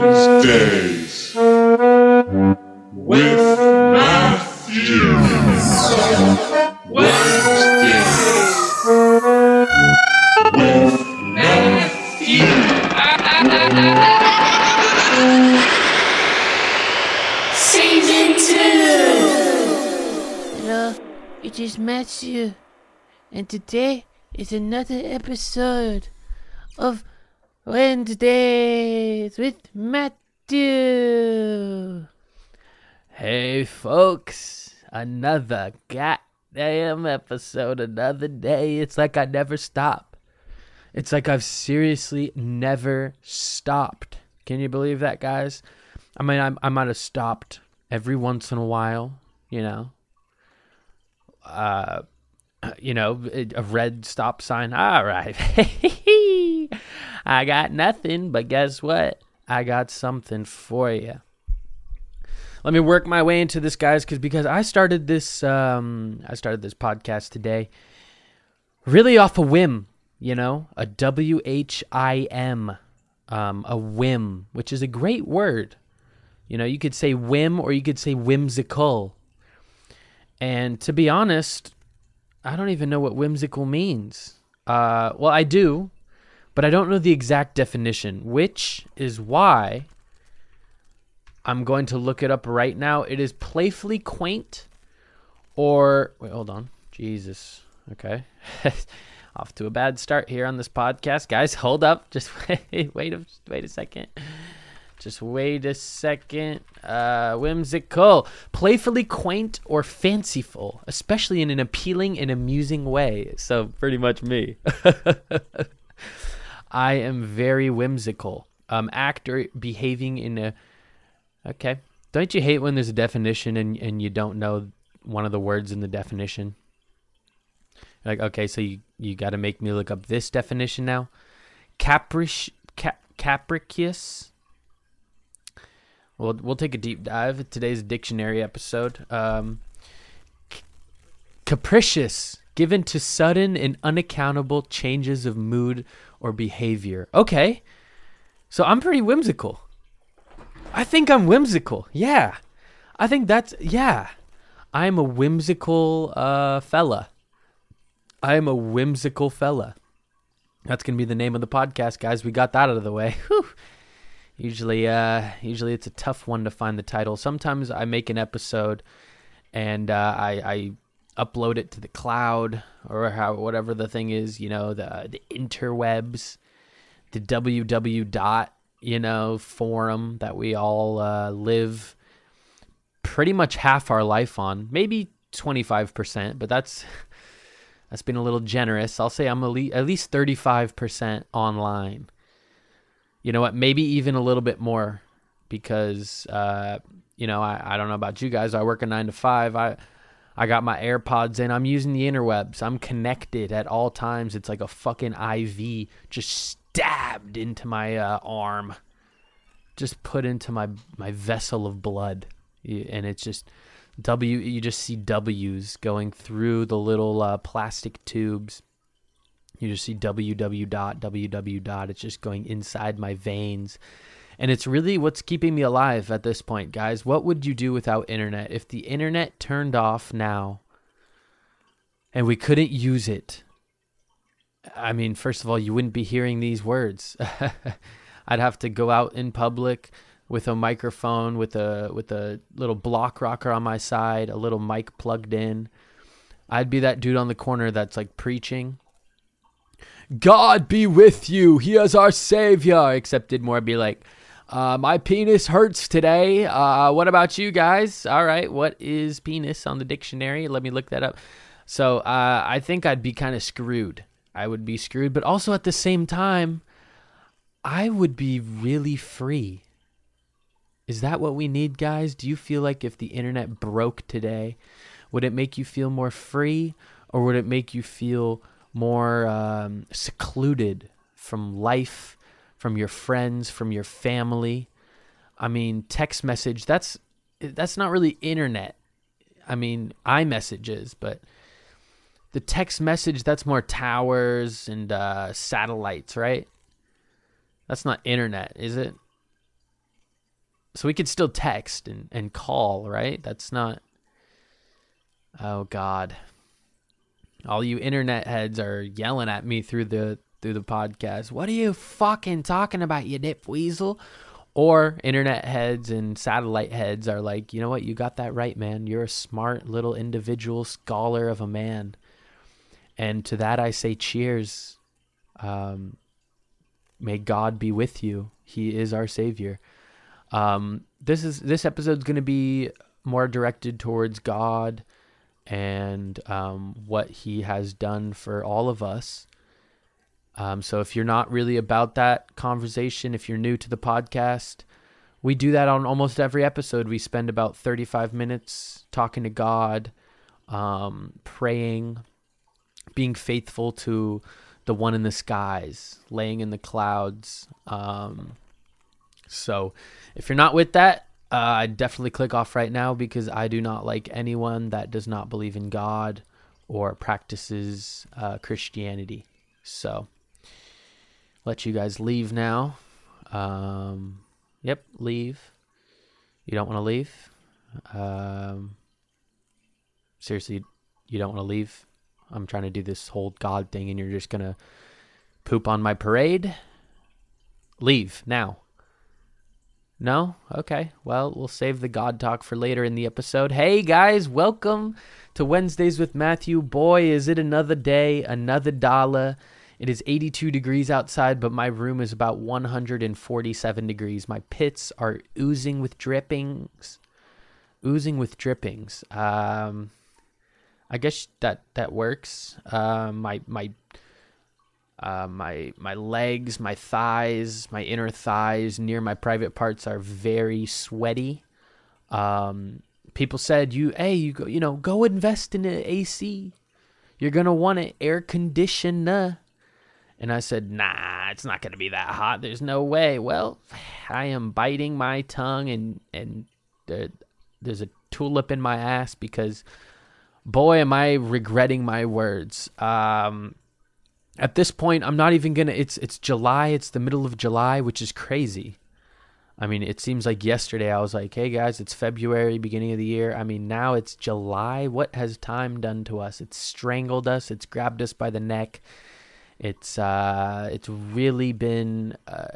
Wednesdays with Matthew. Wednesdays with Matthew. Season two. Hello, it is Matthew, and today is another episode of Wednesdays with Matthew. Hey, folks, another goddamn episode, another day. It's like I never stop. It's like I've seriously never stopped. Can you believe that, guys? I mean, I, I might have stopped every once in a while, you know. Uh, you know, a red stop sign. All right. I got nothing, but guess what? I got something for you. Let me work my way into this, guys, because because I started this um I started this podcast today really off a whim, you know, a W H I M, um, a whim, which is a great word. You know, you could say whim or you could say whimsical. And to be honest, I don't even know what whimsical means. Uh, well, I do, but I don't know the exact definition, which is why I'm going to look it up right now. It is playfully quaint or. Wait, hold on. Jesus. Okay. Off to a bad start here on this podcast. Guys, hold up. Just wait, wait, a, wait a second. Just wait a second. Uh, whimsical, playfully quaint, or fanciful, especially in an appealing and amusing way. So, pretty much me. I am very whimsical. Um, actor behaving in a. Okay. Don't you hate when there's a definition and, and you don't know one of the words in the definition? Like, okay, so you, you got to make me look up this definition now. Capric, cap, capricious. We'll we'll take a deep dive. Today's dictionary episode. Um, capricious, given to sudden and unaccountable changes of mood or behavior. Okay, so I'm pretty whimsical. I think I'm whimsical. Yeah, I think that's yeah. I'm a whimsical uh, fella. I am a whimsical fella. That's gonna be the name of the podcast, guys. We got that out of the way. Whew. Usually, uh, usually it's a tough one to find the title. Sometimes I make an episode and uh, I, I upload it to the cloud or how whatever the thing is, you know, the the interwebs, the www dot, you know, forum that we all uh, live pretty much half our life on, maybe twenty five percent, but that's that's been a little generous. I'll say I'm at least thirty five percent online you know what, maybe even a little bit more because, uh, you know, I, I don't know about you guys. I work a nine to five. I, I got my AirPods in. I'm using the interwebs. I'm connected at all times. It's like a fucking IV just stabbed into my uh, arm, just put into my my vessel of blood, and it's just W. You just see W's going through the little uh, plastic tubes. You just see www dot www dot. It's just going inside my veins. And it's really what's keeping me alive at this point, guys. What would you do without internet? If the internet turned off now and we couldn't use it, I mean, first of all, you wouldn't be hearing these words. I'd have to go out in public with a microphone, with a with a little block rocker on my side, a little mic plugged in. I'd be that dude on the corner that's like preaching God be with you. He is our savior. Except did more be like, uh, my penis hurts today. Uh, what about you guys? All right, what is penis on the dictionary? Let me look that up. So uh, I think I'd be kind of screwed. I would be screwed, but also at the same time, I would be really free. Is that what we need, guys? Do you feel like if the internet broke today, would it make you feel more free or would it make you feel more um, secluded from life, from your friends, from your family. I mean, text message, that's that's not really internet. I mean, iMessages, but the text message that's more towers and uh, satellites, right? That's not internet, is it? so we could still text and, and call, right? That's not. Oh God. All you internet heads are yelling at me through the through the podcast. What are you fucking talking about, you dip weasel? Or internet heads and satellite heads are like, you know what, you got that right, man. You're a smart little individual scholar of a man. And to that I say cheers. Um, may God be with you. He is our savior. Um, this is this episode's going to be more directed towards God and um, what He has done for all of us. Um, so if you're not really about that conversation, if you're new to the podcast, we do that on almost every episode. We spend about 35 minutes talking to God, um, praying, being faithful to the one in the skies, laying in the clouds. Um, so if you're not with that, uh, I definitely click off right now because I do not like anyone that does not believe in God or practices uh, Christianity. So let you guys leave now. Um, yep, leave. You don't want to leave. Um, seriously, you don't want to leave. I'm trying to do this whole God thing, and you're just gonna poop on my parade. Leave now. No? Okay. Well, we'll save the God talk for later in the episode. Hey, guys, welcome to Wednesdays with Matthew. Boy, is it another day, another dollar. It is 82 degrees outside, but my room is about 147 degrees. My pits are oozing with drippings. Oozing with drippings. Um, I guess that that works. Uh, my my uh, my my legs, my thighs, my inner thighs near my private parts are very sweaty. Um, people said you, hey, you go, you know, go invest in an AC. You're gonna want an air conditioner. And I said, nah, it's not gonna be that hot. There's no way. Well, I am biting my tongue and and there, there's a tulip in my ass because, boy, am I regretting my words. Um, at this point i'm not even gonna it's it's july it's the middle of july which is crazy i mean it seems like yesterday i was like hey guys it's february beginning of the year i mean now it's july what has time done to us it's strangled us it's grabbed us by the neck it's uh it's really been uh,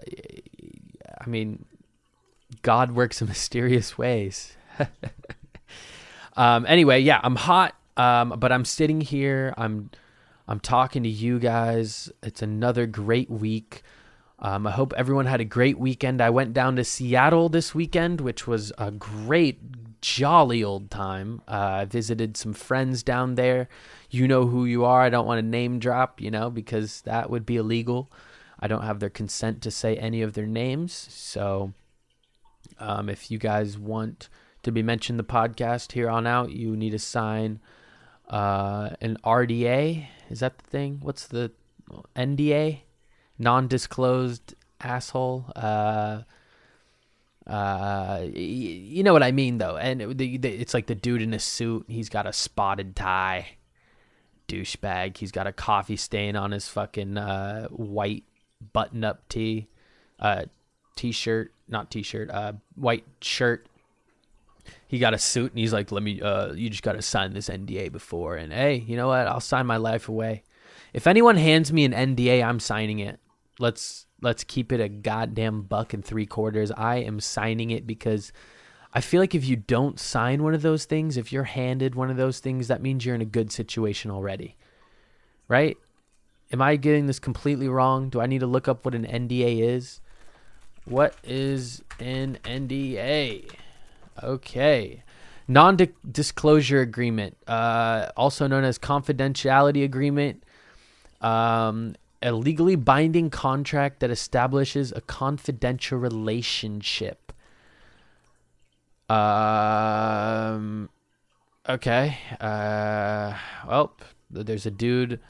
i mean god works in mysterious ways um anyway yeah i'm hot um but i'm sitting here i'm I'm talking to you guys. It's another great week. Um, I hope everyone had a great weekend. I went down to Seattle this weekend, which was a great, jolly old time. Uh, I visited some friends down there. You know who you are. I don't want to name drop, you know, because that would be illegal. I don't have their consent to say any of their names. So um, if you guys want to be mentioned the podcast here on out, you need to sign uh, an RDA. Is that the thing? What's the NDA? Non-disclosed asshole. Uh, uh, you know what I mean though, and the, the, it's like the dude in a suit. He's got a spotted tie, douchebag. He's got a coffee stain on his fucking uh, white button-up tee, uh, t-shirt, not t-shirt, uh, white shirt he got a suit and he's like, "Let me. Uh, you just got to sign this NDA before." And hey, you know what? I'll sign my life away. If anyone hands me an NDA, I'm signing it. Let's let's keep it a goddamn buck and three quarters. I am signing it because I feel like if you don't sign one of those things, if you're handed one of those things, that means you're in a good situation already, right? Am I getting this completely wrong? Do I need to look up what an NDA is? What is an NDA? Okay. Non disclosure agreement, uh, also known as confidentiality agreement, um, a legally binding contract that establishes a confidential relationship. Um, okay. Uh, well, there's a dude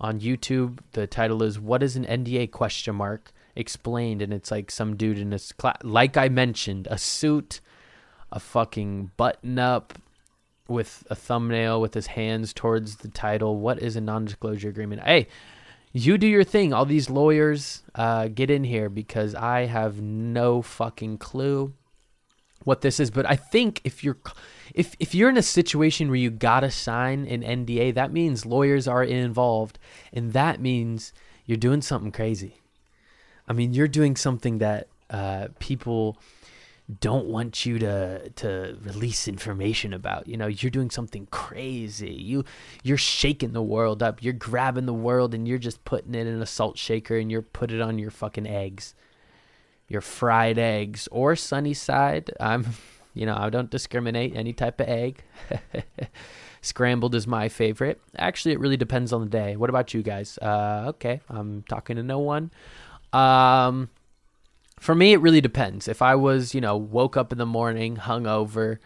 on YouTube. The title is "What is an NDA?" question mark explained, and it's like some dude in a class, like I mentioned, a suit a fucking button up with a thumbnail with his hands towards the title. What is a non disclosure agreement? Hey, you do your thing. All these lawyers, uh, get in here because I have no fucking clue. what this is, but I think if you're if if you're in a situation where you gotta sign an NDA, that means lawyers are involved, and that means you're doing something crazy. I mean, you're doing something that uh, people don't want you to to release information about. You know, you're doing something crazy. You you're shaking the world up. You're grabbing the world and you're just putting it in a salt shaker and you're put it on your fucking eggs. Your fried eggs or sunny side. I'm you know, I don't discriminate any type of egg. Scrambled is my favorite. Actually, it really depends on the day. What about you guys? Uh, okay, I'm talking to no one. Um, for me, it really depends. If I was, you know, woke up in the morning, hungover,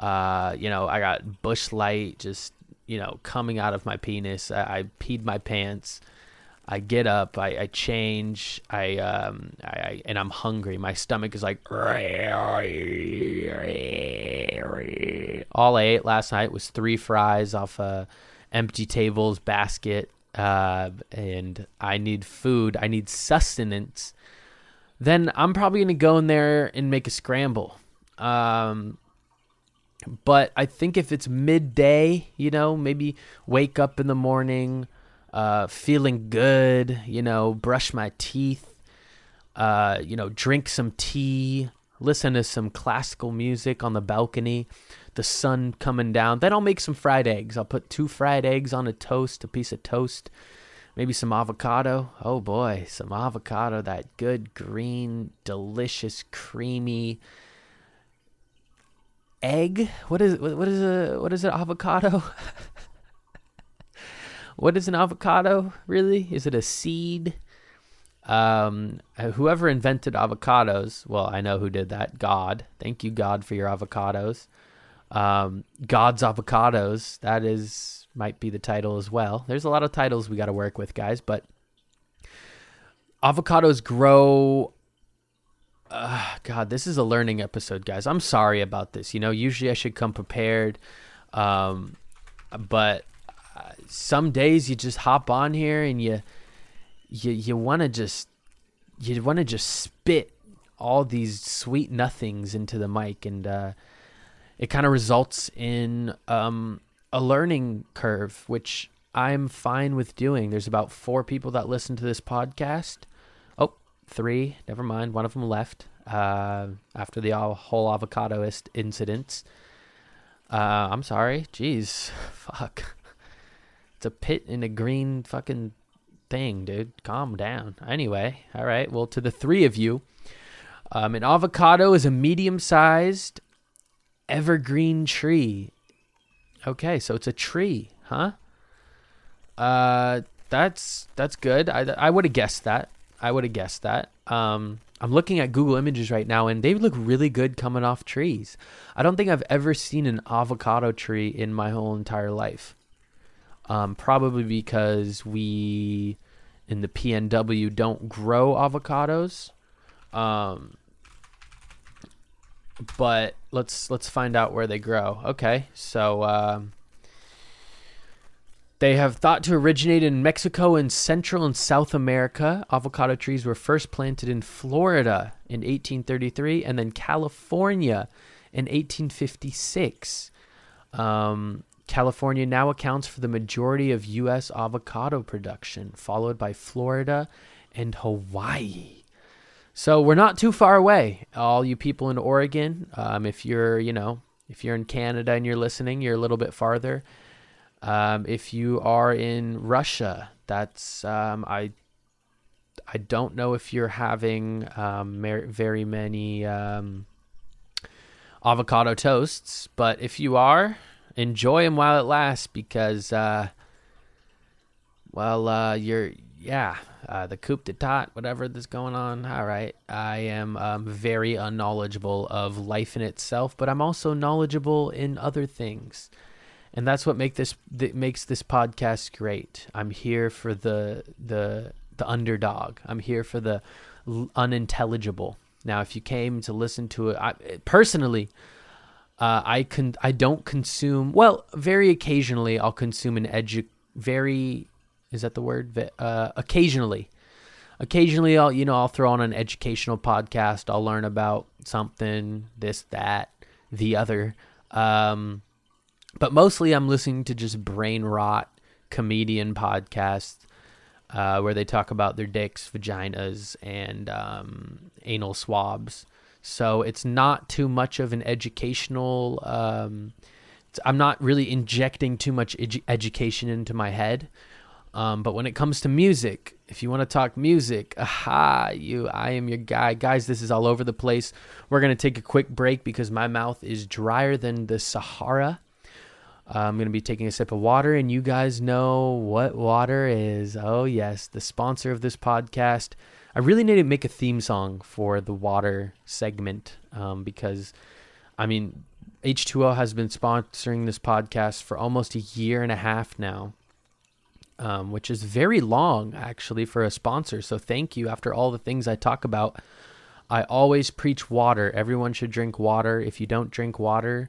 uh, you know, I got Busch Light just, you know, coming out of my penis. I, I peed my pants. I get up, I, I change, I um, I, I and I'm hungry. My stomach is like. All I ate last night was three fries off a empty tables basket, uh, and I need food. I need sustenance then I'm probably going to go in there and make a scramble. Um, but I think if it's midday, you know, maybe wake up in the morning, uh, feeling good, you know, brush my teeth, uh, you know, drink some tea, listen to some classical music on the balcony, the sun coming down. Then I'll make some fried eggs. I'll put two fried eggs on a toast, a piece of toast maybe some avocado. Oh boy, some avocado, that good green, delicious, creamy egg. What is what is a what is an avocado? what is an avocado really? Is it a seed? Um, whoever invented avocados, well, I know who did that. God. Thank you, God, for your avocados. Um, God's avocados. That is might be the title as well. There's a lot of titles we got to work with, guys, but avocados grow. Uh, God, this is a learning episode, guys. I'm sorry about this. You know, usually I should come prepared, um, but uh, some days you just hop on here and you you you want to just you want to just spit all these sweet nothings into the mic, and uh, it kind of results in um, a learning curve, which I'm fine with doing. There's about four people that listen to this podcast. Oh, three. Never mind. One of them left uh, after the whole avocadoist incident. Uh, I'm sorry. Jeez. Fuck. It's a pit in a green fucking thing, dude. Calm down. Anyway, all right. Well, to the three of you, um, an avocado is a medium sized evergreen tree Okay, so it's a tree, huh? Uh, that's that's good. I I would have guessed that. I would have guessed that. Um, I'm looking at Google Images right now, and they look really good coming off trees. I don't think I've ever seen an avocado tree in my whole entire life. Um, probably because we in the PNW don't grow avocados. Um, but let's let's find out where they grow. Okay, so um, they have thought to originate in Mexico and Central and South America. Avocado trees were first planted in Florida in 1833 and then California in 1856. Um, California now accounts for the majority of U.S. avocado production, followed by Florida and Hawaii. So we're not too far away. All you people in Oregon, um, if you're, you know, if you're in Canada and you're listening, you're a little bit farther. Um, if you are in Russia, that's um, I. I don't know if you're having um, mer- very many um, avocado toasts, but if you are, enjoy them while it lasts because, uh, well, uh, you're yeah, uh, the coup d'etat, whatever that's going on. All right, I am um, very unknowledgeable of life in itself, but I'm also knowledgeable in other things, and that's what make this that makes this podcast great. I'm here for the the the underdog. I'm here for the unintelligible. Now, if you came to listen to it, I, personally, uh, I can I don't consume. Well, very occasionally, I'll consume an edu very is that the word? Uh, occasionally, occasionally I'll you know I'll throw on an educational podcast. I'll learn about something, this, that, the other. Um, but mostly I'm listening to just brain rot comedian podcasts uh, where they talk about their dicks, vaginas, and um, anal swabs. So it's not too much of an educational. Um, I'm not really injecting too much edu- education into my head. Um, but when it comes to music, if you want to talk music, aha, you, I am your guy, guys. This is all over the place. We're gonna take a quick break because my mouth is drier than the Sahara. Uh, I'm gonna be taking a sip of water, and you guys know what water is. Oh yes, the sponsor of this podcast. I really need to make a theme song for the water segment um, because, I mean, H2O has been sponsoring this podcast for almost a year and a half now um, which is very long actually for a sponsor. So thank you. After all the things I talk about, I always preach water. Everyone should drink water. If you don't drink water,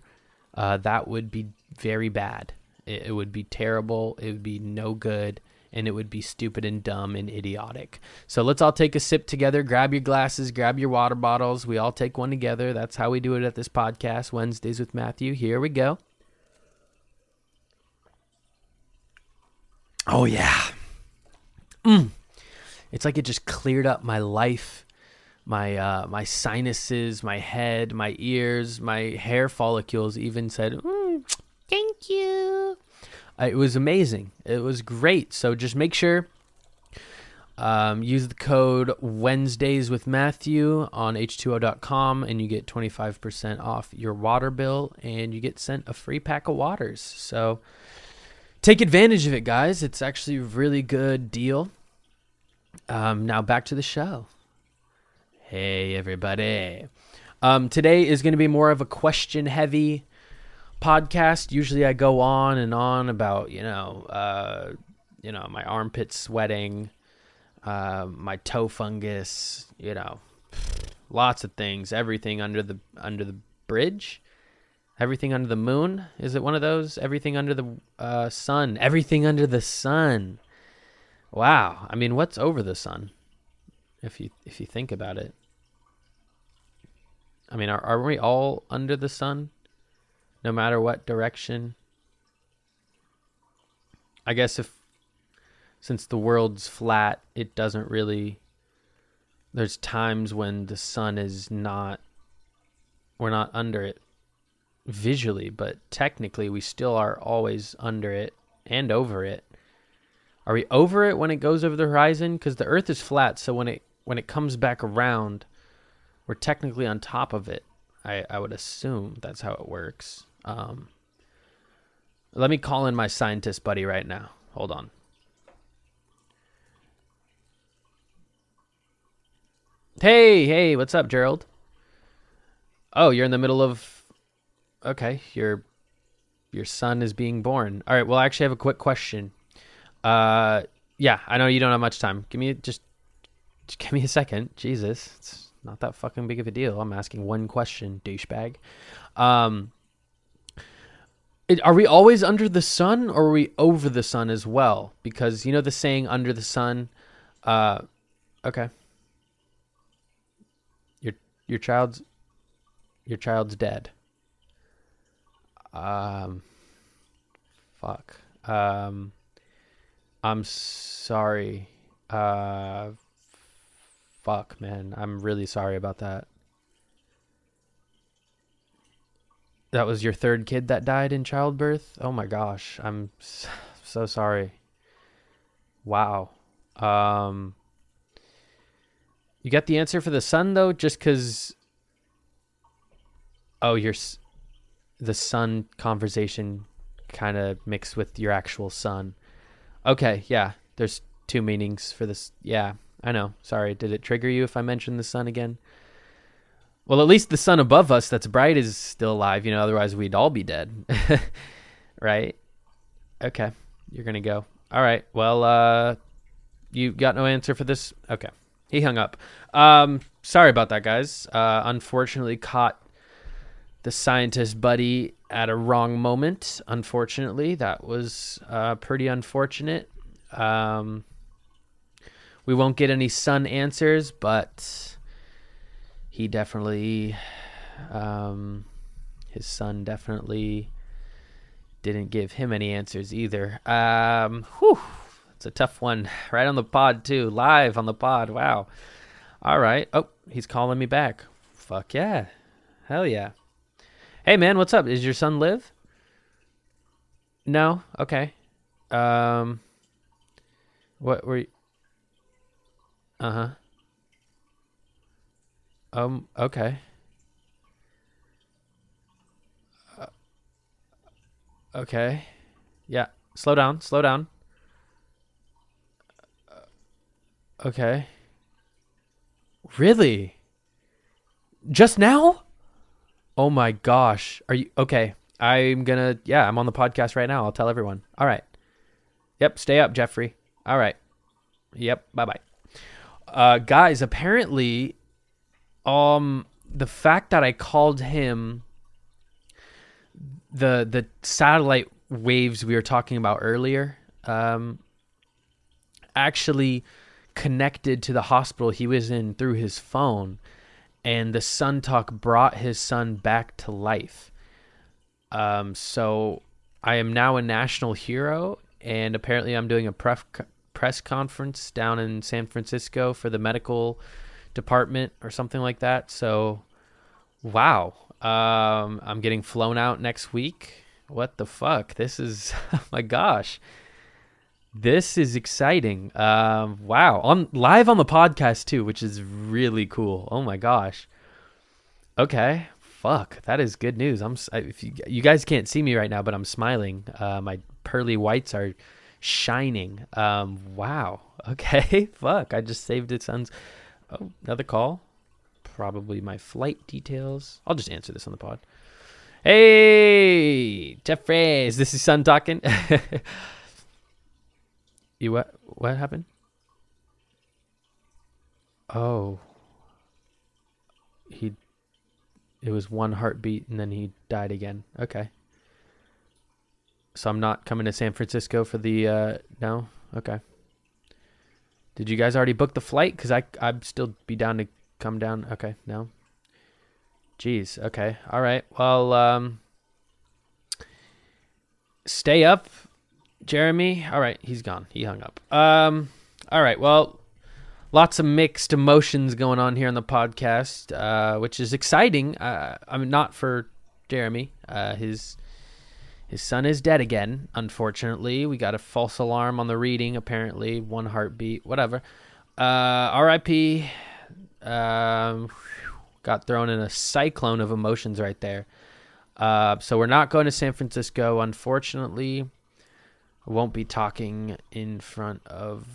uh, that would be very bad. It, it would be terrible. It would be no good. And it would be stupid and dumb and idiotic. So let's all take a sip together. Grab your glasses, grab your water bottles. We all take one together. That's how we do it at this podcast, Wednesdays with Matthew. Here we go. Oh yeah. Mm. It's like it just cleared up my life, my uh, my sinuses, my head, my ears, my hair follicles. Even said, mm, "Thank you." It was amazing. It was great. So just make sure. Um, use the code Wednesdays with Matthew on h2o.com and you get 25% off your water bill and you get sent a free pack of waters. So, take advantage of it, guys. It's actually a really good deal. Um, now back to the show. Hey, everybody. Um, today is going to be more of a question heavy podcast. Usually I go on and on about, you know, uh, you know, my armpit sweating, uh, my toe fungus, you know, lots of things, everything under the under the bridge. Everything under the moon? Is it one of those? Everything under the uh, sun. Everything under the sun. Wow. I mean, what's over the sun? If you if you think about it. I mean, are are we all under the sun? No matter what direction. I guess if since the world's flat, it doesn't really there's times when the sun is not we're not under it visually, but technically we still are always under it and over it. Are we over it when it goes over the horizon? Because the Earth is flat, so when it when it comes back around, we're technically on top of it. I, I would assume that's how it works. Um, let me call in my scientist buddy right now. Hold on. Hey, hey, what's up, Gerald? Oh, you're in the middle of okay, your your son is being born. All right. Well, I actually have a quick question. Uh, yeah, I know you don't have much time. Give me just, just give me a second. Jesus, it's not that fucking big of a deal. I'm asking one question, douchebag. Um, it, are we always under the sun, or are we over the sun as well? Because you know the saying "under the sun." Uh, okay. Your your child's your child's dead. Um, fuck. Um, I'm sorry. Uh, fuck, man. I'm really sorry about that. That was your third kid that died in childbirth? Oh my gosh. I'm so sorry. Wow. Um, you got the answer for the son though, just because. Oh, you're the son conversation kind of mixed with your actual son. Okay, yeah. There's two meanings for this. Yeah, I know. Sorry. Did it trigger you if I mentioned the sun again? Well, at least the sun above us that's bright is still alive, you know, otherwise we'd all be dead. right? Okay. You're going to go. All right. Well, uh you got no answer for this? Okay. He hung up. Um sorry about that, guys. Uh unfortunately caught the scientist buddy at a wrong moment. Unfortunately, that was uh, pretty unfortunate. Um, we won't get any son answers, but he definitely, um, his son definitely didn't give him any answers either. Um, whew, it's a tough one. Right on the pod too, live on the pod. Wow. All right. Oh, he's calling me back. Fuck yeah. Hell yeah. Hey man, what's up? Is your son live? No. Okay. Um. What were you? Uh huh. Um. Okay. Uh, okay. Yeah. Slow down. Slow down. Uh, okay. Really? Just now? Oh my gosh. Are you okay? I'm gonna yeah, I'm on the podcast right now. I'll tell everyone. All right. Yep, stay up, Jeffrey. All right. Yep, bye bye. Uh guys, apparently um the fact that I called him the the satellite waves we were talking about earlier um actually connected to the hospital he was in through his phone and the sun talk brought his son back to life. Um, so i am now a national hero and apparently i'm doing a pref- press conference down in san francisco for the medical department or something like that. So wow. Um, i'm getting flown out next week. What the fuck? This is oh my gosh this is exciting. Um, wow, on live on the podcast too, which is really cool. Oh my gosh. Okay, fuck, that is good news. I'm if you you guys can't see me right now, but I'm smiling. Uh, my pearly whites are shining. Um, wow. Okay, fuck. I just saved it. Son's. Oh, another call. Probably my flight details. I'll just answer this on the pod. Hey, Jeffrey, is this his son talking? You what? What happened? Oh. He. It was one heartbeat and then he died again. Okay. So I'm not coming to San Francisco for the. Uh, no. Okay. Did you guys already book the flight? Cause I I'd still be down to come down. Okay. No. Jeez. Okay. All right. Well. Um. Stay up Jeremy. All right, he's gone. He hung up. Um. All right. Well, lots of mixed emotions going on here on the podcast, uh, which is exciting. Uh, I mean, not for Jeremy. Uh, his his son is dead again. Unfortunately, we got a false alarm on the reading. Apparently, one heartbeat. Whatever. Uh, R.I.P. Um, got thrown in a cyclone of emotions right there. Uh, so we're not going to San Francisco, unfortunately. Won't be talking in front of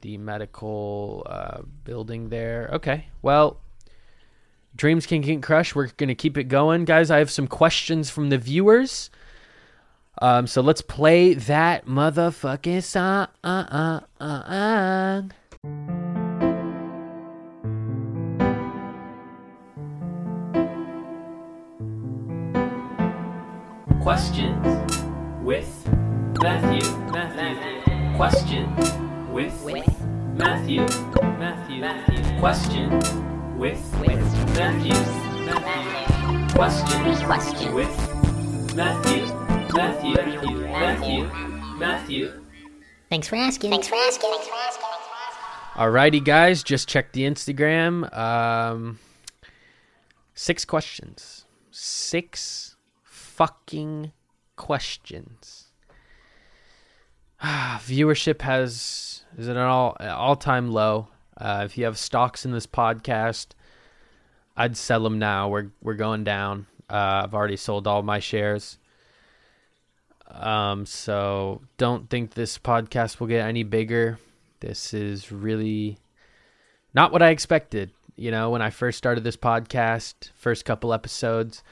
the medical uh, building there. Okay. Well, dreams can get crushed. We're going to keep it going. Guys, I have some questions from the viewers. Um, so let's play that motherfucking song. Matthew. Matthew. Question with, with Matthew. Matthew. Matthew. Question with, with Matthew. Matthew. Question. Question with Matthew. Matthew. Matthew. Matthew. Matthew. Thanks for asking. Thanks for asking. Thanks for asking. Alrighty, guys, just check the Instagram. Um, six questions. Six fucking questions. viewership has is at an all all time low. Uh, if you have stocks in this podcast, I'd sell them now. We're we're going down. Uh, I've already sold all my shares. Um, so don't think this podcast will get any bigger. This is really not what I expected. You know, when I first started this podcast, first couple episodes,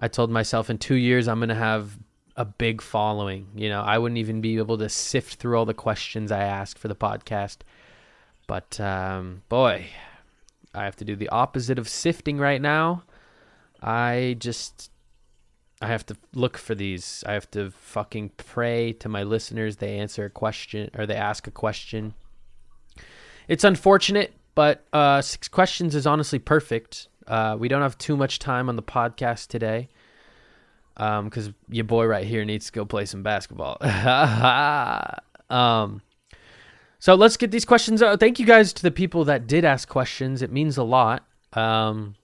I told myself in two years I'm gonna have a big following. You know, I wouldn't even be able to sift through all the questions I asked for the podcast. But um, boy, I have to do the opposite of sifting right now. I just I have to look for these. I have to fucking pray to my listeners they answer a question or they ask a question. it's unfortunate, but uh, six questions is honestly perfect. Uh, we don't have too much time on the podcast today because your boy right here needs to go play some basketball. um, so let's get these questions out. Thank you guys to the people that did ask questions. It means a lot. Um,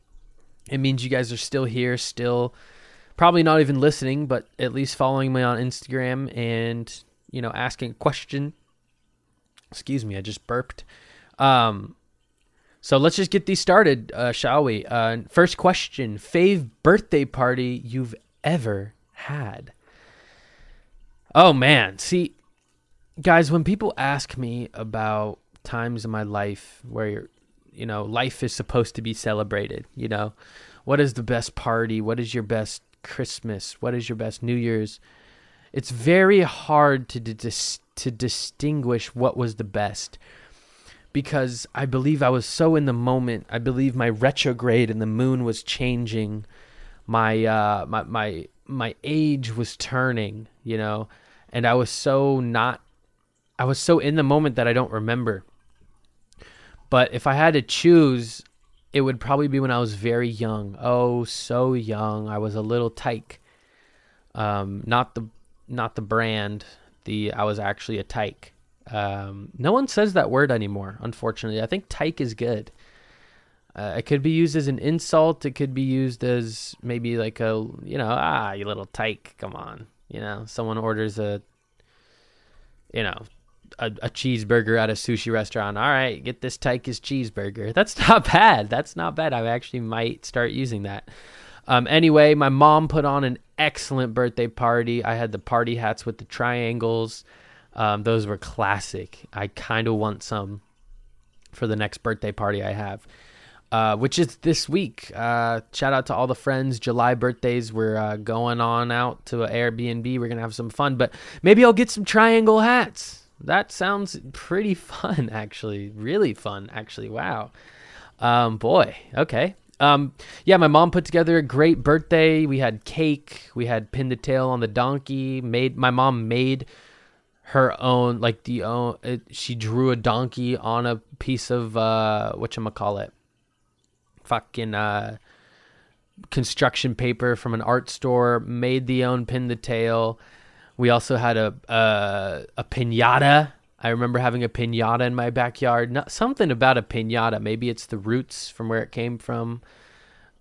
it means you guys are still here, still probably not even listening, but at least following me on Instagram and you know asking a question. Excuse me, I just burped. Um, so let's just get these started, uh, shall we? Uh, first question: Fave birthday party you've ever had? Oh man, see, guys, when people ask me about times in my life where you know life is supposed to be celebrated, you know, what is the best party? What is your best Christmas? What is your best New Year's? It's very hard to dis- to distinguish what was the best because I believe I was so in the moment. I believe my retrograde and the moon was changing. My uh my my my age was turning, you know, and I was so not I was so in the moment that I don't remember. But if I had to choose, it would probably be when I was very young. Oh, so young. I was a little tyke. Um, not the not the brand. The I was actually a tyke. Um, no one says that word anymore. Unfortunately, I think tyke is good. Uh, it could be used as an insult. It could be used as maybe like a you know ah you little tyke. Come on, you know someone orders a you know a, a, cheeseburger at a sushi restaurant. All right, get this Tychus cheeseburger. That's not bad. That's not bad. I actually might start using that. Um, anyway, my mom put on an excellent birthday party. I had the party hats with the triangles. Um, those were classic. I kind of want some for the next birthday party I have, uh, which is this week. Uh, shout out to all the friends. July birthdays. We're uh, going on out to an Airbnb. We're going to have some fun, but maybe I'll get some triangle hats that sounds pretty fun, actually. Really fun, actually. Wow. Um, boy, okay. Um, yeah, my mom put together a great birthday. We had cake. We had pin the tail on the donkey. Made my mom made her own like the own. It, she drew a donkey on a piece of uh, what you call it, fucking uh, construction paper from an art store. Made the own pin the tail we also had a a, a pinata. I remember having a pinata in my backyard. Not, something about a pinata. Maybe it's the roots from where it came from.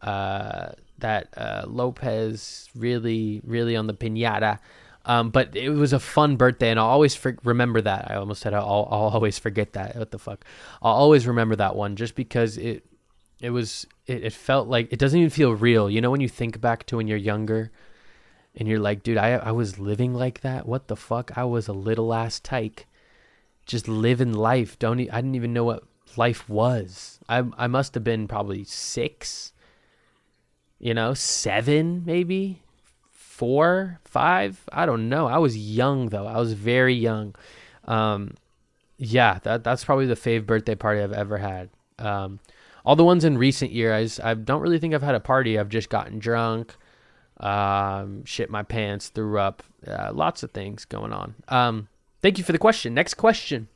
Uh, that uh, Lopez really, really on the pinata. Um, but it was a fun birthday, and I'll always for- remember that. I almost said I'll, I'll always forget that. What the fuck? I'll always remember that one just because it it was it, it felt like it doesn't even feel real. You know when you think back to when you're younger and you're like, dude, I I was living like that. What the fuck? I was a little ass tyke, just living life. Don't I didn't even know what life was. I I must have been probably six, you know, seven maybe, four, five. I don't know. I was young though. I was very young. Um, yeah, that that's probably the fave birthday party I've ever had. Um, all the ones in recent years, I don't really think I've had a party. I've just gotten drunk um, shit my pants, threw up, uh, lots of things going on. Um, thank you for the question. Next question.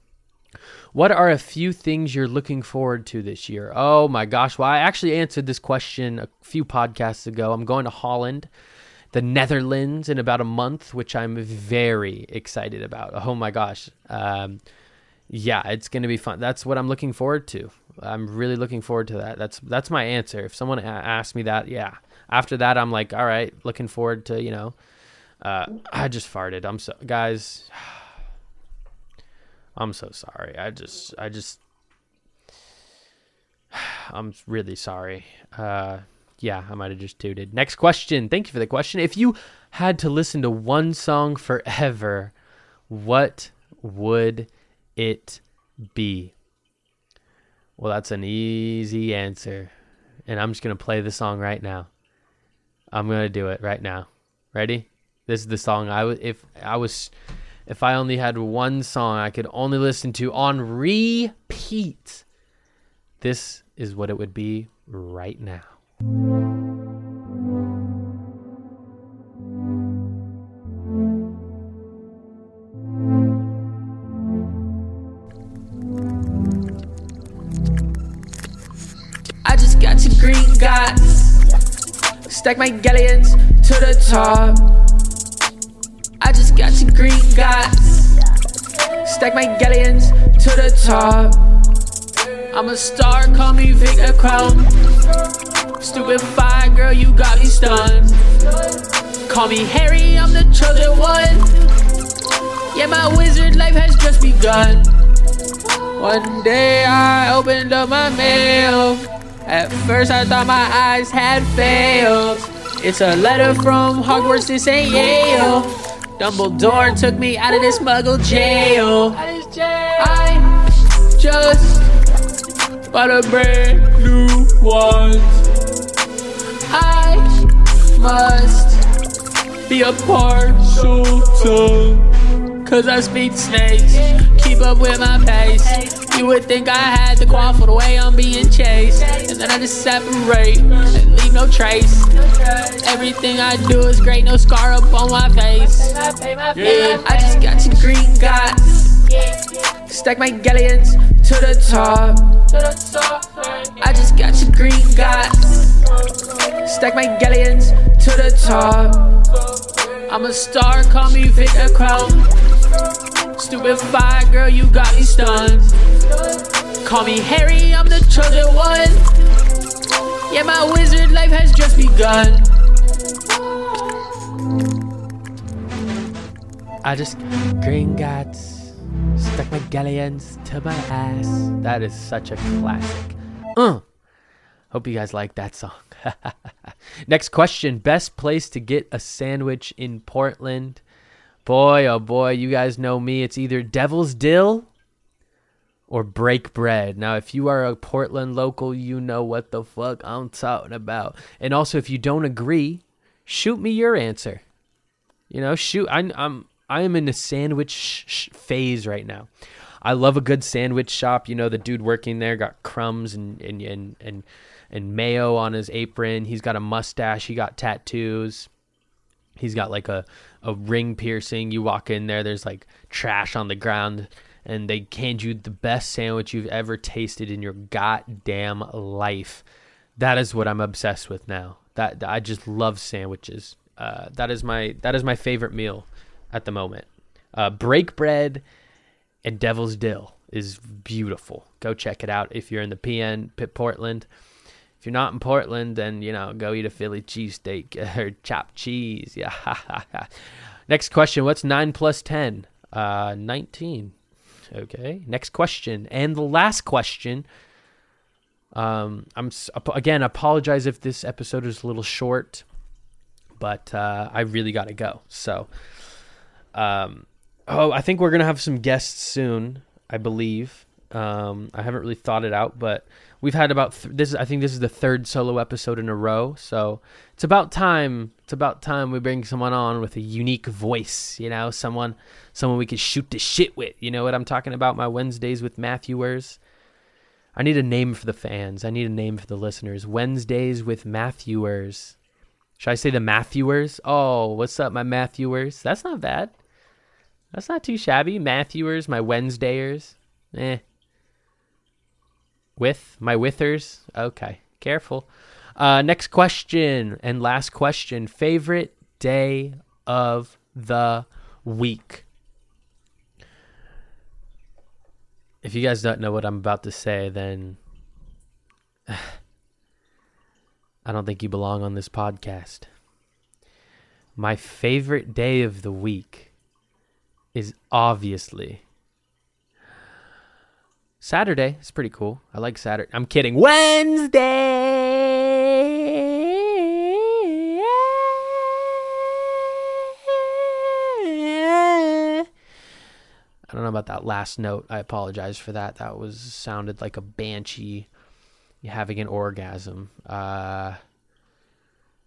What are a few things you're looking forward to this year? Oh my gosh. Well, I actually answered this question a few podcasts ago. I'm going to Holland, the Netherlands, in about a month, which I'm very excited about. Oh my gosh. Um, yeah, it's going to be fun. That's what I'm looking forward to. I'm really looking forward to that. That's that's my answer. If someone asked me that, yeah, after that, I'm like, all right, looking forward to you know. Uh, I just farted. I'm so guys. I'm so sorry. I just I just I'm really sorry. Uh, yeah, I might have just tooted. Next question. Thank you for the question. If you had to listen to one song forever, what would it be? Well, that's an easy answer. And I'm just going to play the song right now. I'm gonna do it right now. Ready? This is the song I would if I was if I only had one song I could only listen to on repeat. This is what it would be right now. Stack my galleons to the top. I just got some green guys. Stack my galleons to the top. I'm a star, call me Viktor Krum. Stupid fire girl, you got me stunned. Call me Harry, I'm the chosen one. Yeah, my wizard life has just begun. One day I opened up my mail. At first I thought my eyes had failed. It's a letter from Hogwarts, this ain't Yale. Dumbledore took me out of this muggle jail. I just bought a brand new one. I must be a partial tongue. Cause I speak snakes, keep up with my pace. You would think I had the qual for the way I'm being chased. And then I just separate and leave no trace. Everything I do is great, no scar up on my face. Yeah, I just got some green guys. Stack my galleons to the top. I just got some green guys. Stack my galleons to the top. I'm a star, call me Viktor Krum. Stupid fire girl, you got me stunned. Call me Harry, I'm the chosen one. Yeah, my wizard life has just begun. I just green guts, stuck my galleons to my ass. That is such a classic. Uh. Hope you guys like that song. Next question: Best place to get a sandwich in Portland? Boy, oh boy, you guys know me. It's either Devil's Dill or Break Bread. Now, if you are a Portland local, you know what the fuck I'm talking about. And also, if you don't agree, shoot me your answer. You know, shoot. I'm I'm I am in a sandwich sh- sh- phase right now. I love a good sandwich shop. You know, the dude working there got crumbs and and and and, and mayo on his apron. He's got a mustache. He got tattoos. He's got like a, a ring piercing. You walk in there, there's like trash on the ground, and they hand you the best sandwich you've ever tasted in your goddamn life. That is what I'm obsessed with now. That I just love sandwiches. Uh, that is my that is my favorite meal at the moment. Uh, break bread and Devil's Dill is beautiful. Go check it out if you're in the PN Pit Portland. If you're not in Portland, then you know go eat a Philly cheesesteak or chopped cheese. Yeah. Next question: What's nine plus ten? Uh, nineteen. Okay. Next question, and the last question. Um, I'm again apologize if this episode is a little short, but uh, I really got to go. So, um, oh, I think we're gonna have some guests soon. I believe. Um, I haven't really thought it out, but we've had about th- this. I think this is the third solo episode in a row, so it's about time. It's about time we bring someone on with a unique voice. You know, someone, someone we could shoot the shit with. You know what I'm talking about? My Wednesdays with Matthewers. I need a name for the fans. I need a name for the listeners. Wednesdays with Matthewers. Should I say the Matthewers? Oh, what's up, my Matthewers? That's not bad. That's not too shabby. Matthewers, my Wednesdayers. Eh. With my withers. Okay. Careful. Uh, next question and last question. Favorite day of the week. If you guys don't know what I'm about to say, then I don't think you belong on this podcast. My favorite day of the week is obviously Saturday. is pretty cool. I like Saturday. I'm kidding. Wednesday. I don't know about that last note. I apologize for that. That was sounded like a banshee having an orgasm. Uh,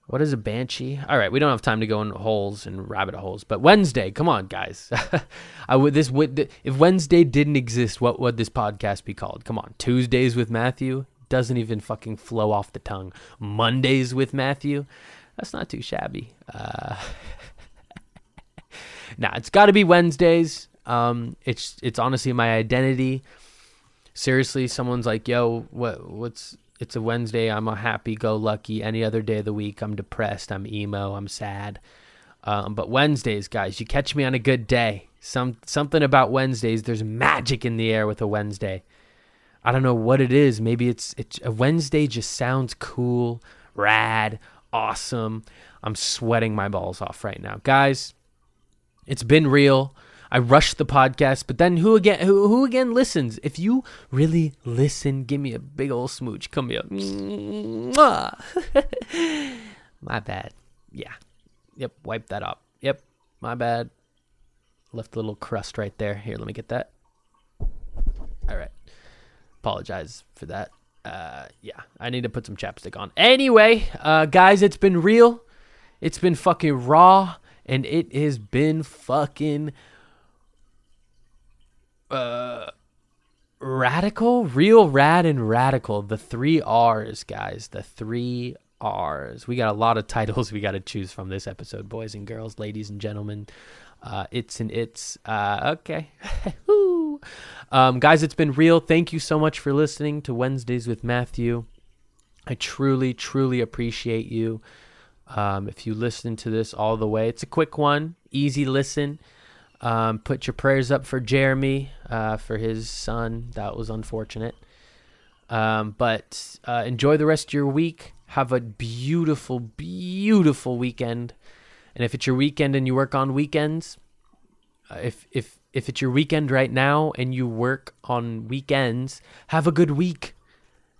what is a banshee? All right, we don't have time to go in holes and rabbit holes, but Wednesday, come on, guys. I would this would if Wednesday didn't exist, what would this podcast be called? Come on, Tuesdays with Matthew doesn't even fucking flow off the tongue. Mondays with Matthew, that's not too shabby. Uh, nah, it's got to be Wednesdays. Um, it's it's honestly my identity. Seriously, someone's like, "Yo, what what's it's a Wednesday. I'm a happy go lucky. Any other day of the week, I'm depressed. I'm emo. I'm sad. Um, but Wednesdays, guys, you catch me on a good day. Some something about Wednesdays. There's magic in the air with a Wednesday. I don't know what it is. Maybe it's it's a Wednesday just sounds cool, rad, awesome. I'm sweating my balls off right now, guys. It's been real. I rushed the podcast, but then who again? Who, who again listens? If you really listen, give me a big old smooch. Come here. My bad. Yeah. Yep. Wipe that up. Yep. My bad. Left a little crust right there. Here, let me get that. All right. Apologize for that. Uh, yeah, I need to put some chapstick on. Anyway, uh, guys, it's been real. It's been fucking raw, and it has been fucking uh radical, real rad and radical. The three R's, guys. The three R's. We got a lot of titles we got to choose from this episode, boys and girls, ladies and gentlemen. Uh, it's and it's. Uh, okay. Um, guys, it's been real. Thank you so much for listening to Wednesdays with Matthew. I truly, truly appreciate you. Um, if you listen to this all the way, it's a quick one, easy listen. Um, put your prayers up for Jeremy, uh, for his son. That was unfortunate. Um, but uh, enjoy the rest of your week. Have a beautiful, beautiful weekend. And if it's your weekend and you work on weekends, uh, if if if it's your weekend right now and you work on weekends, have a good week.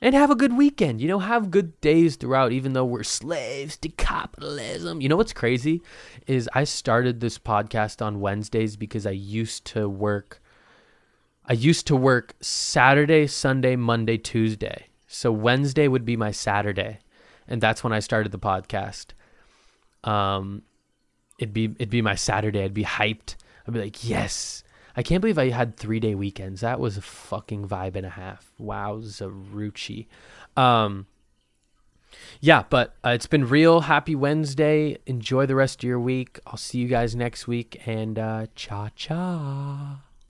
And have a good weekend. You know, have good days throughout, even though we're slaves to capitalism. You know what's crazy is I started this podcast on Wednesdays because I used to work I used to work Saturday, Sunday, Monday, Tuesday. So Wednesday would be my Saturday. And that's when I started the podcast. Um it'd be it'd be my Saturday. I'd be hyped. I'd be like, yes. I can't believe I had three day weekends. That was a fucking vibe and a half. Wowza Rucci. Um yeah, but uh, it's been real. Happy Wednesday. Enjoy the rest of your week. I'll see you guys next week and uh cha cha.